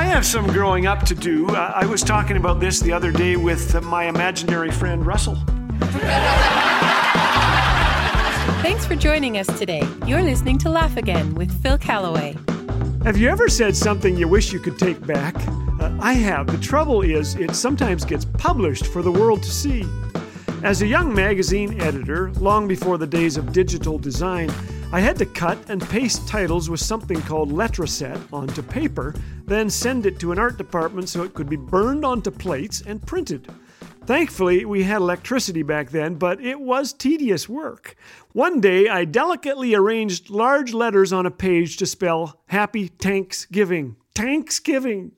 I have some growing up to do. Uh, I was talking about this the other day with my imaginary friend Russell. Thanks for joining us today. You're listening to Laugh Again with Phil Callaway. Have you ever said something you wish you could take back? Uh, I have. The trouble is, it sometimes gets published for the world to see. As a young magazine editor, long before the days of digital design, I had to cut and paste titles with something called Letraset onto paper, then send it to an art department so it could be burned onto plates and printed. Thankfully, we had electricity back then, but it was tedious work. One day, I delicately arranged large letters on a page to spell Happy Thanksgiving. Thanksgiving!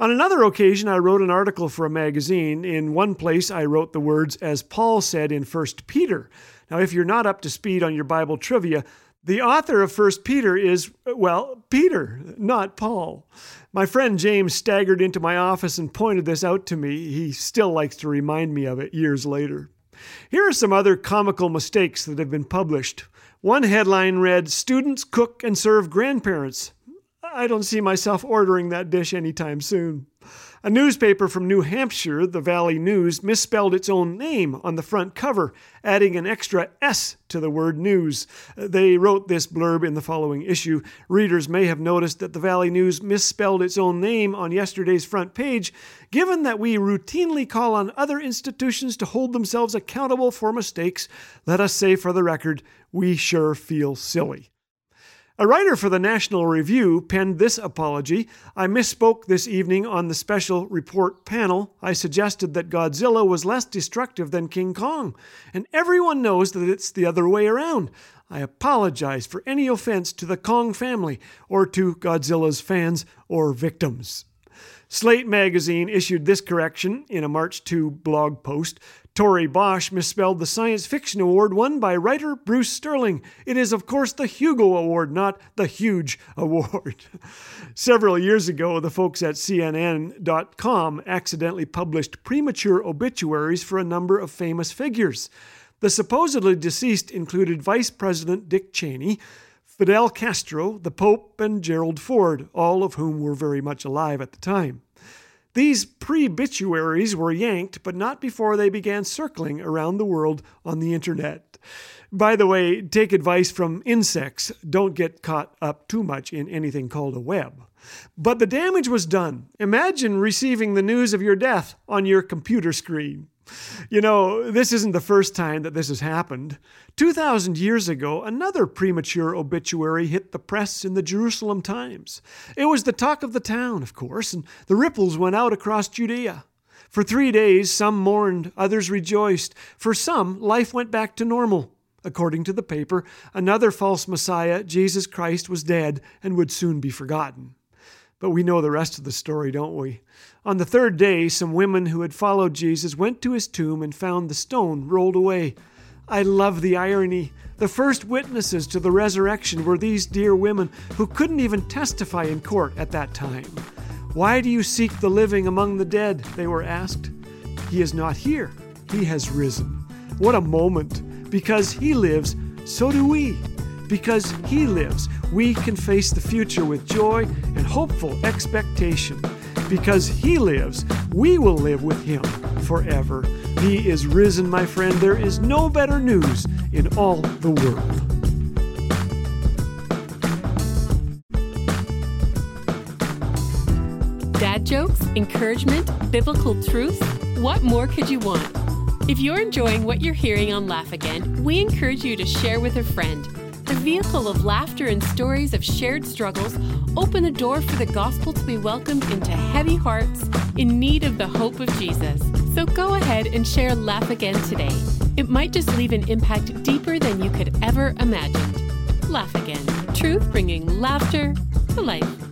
On another occasion, I wrote an article for a magazine. In one place, I wrote the words, as Paul said in 1 Peter. Now, if you're not up to speed on your Bible trivia, the author of 1 Peter is, well, Peter, not Paul. My friend James staggered into my office and pointed this out to me. He still likes to remind me of it years later. Here are some other comical mistakes that have been published. One headline read, Students cook and serve grandparents. I don't see myself ordering that dish anytime soon. A newspaper from New Hampshire, the Valley News, misspelled its own name on the front cover, adding an extra S to the word news. Uh, they wrote this blurb in the following issue. Readers may have noticed that the Valley News misspelled its own name on yesterday's front page. Given that we routinely call on other institutions to hold themselves accountable for mistakes, let us say for the record, we sure feel silly. A writer for the National Review penned this apology. I misspoke this evening on the special report panel. I suggested that Godzilla was less destructive than King Kong, and everyone knows that it's the other way around. I apologize for any offense to the Kong family or to Godzilla's fans or victims. Slate magazine issued this correction in a March 2 blog post. Torie Bosch misspelled the Science Fiction Award won by writer Bruce Sterling. It is, of course, the Hugo Award, not the Huge Award. Several years ago, the folks at CNN.com accidentally published premature obituaries for a number of famous figures. The supposedly deceased included Vice President Dick Cheney, Fidel Castro, the Pope, and Gerald Ford, all of whom were very much alive at the time. These pre-bituaries were yanked, but not before they began circling around the world on the internet. By the way, take advice from insects. Don't get caught up too much in anything called a web. But the damage was done. Imagine receiving the news of your death on your computer screen. You know, this isn't the first time that this has happened. 2,000 years ago, another premature obituary hit the press in the Jerusalem Times. It was the talk of the town, of course, and the ripples went out across Judea. For three days, some mourned, others rejoiced. For some, life went back to normal. According to the paper, another false Messiah, Jesus Christ, was dead and would soon be forgotten. But we know the rest of the story, don't we? On the third day, some women who had followed Jesus went to his tomb and found the stone rolled away. I love the irony. The first witnesses to the resurrection were these dear women who couldn't even testify in court at that time. Why do you seek the living among the dead? They were asked. He is not here. He has risen. What a moment! Because he lives, so do we. Because he lives, we can face the future with joy and hopeful expectation. Because he lives, we will live with him forever. He is risen, my friend. There is no better news in all the world. Dad jokes, encouragement, biblical truth. What more could you want? If you're enjoying what you're hearing on Laugh Again, we encourage you to share with a friend the vehicle of laughter and stories of shared struggles open the door for the gospel to be welcomed into heavy hearts in need of the hope of Jesus. So go ahead and share Laugh Again today. It might just leave an impact deeper than you could ever imagine. Laugh Again. Truth bringing laughter to life.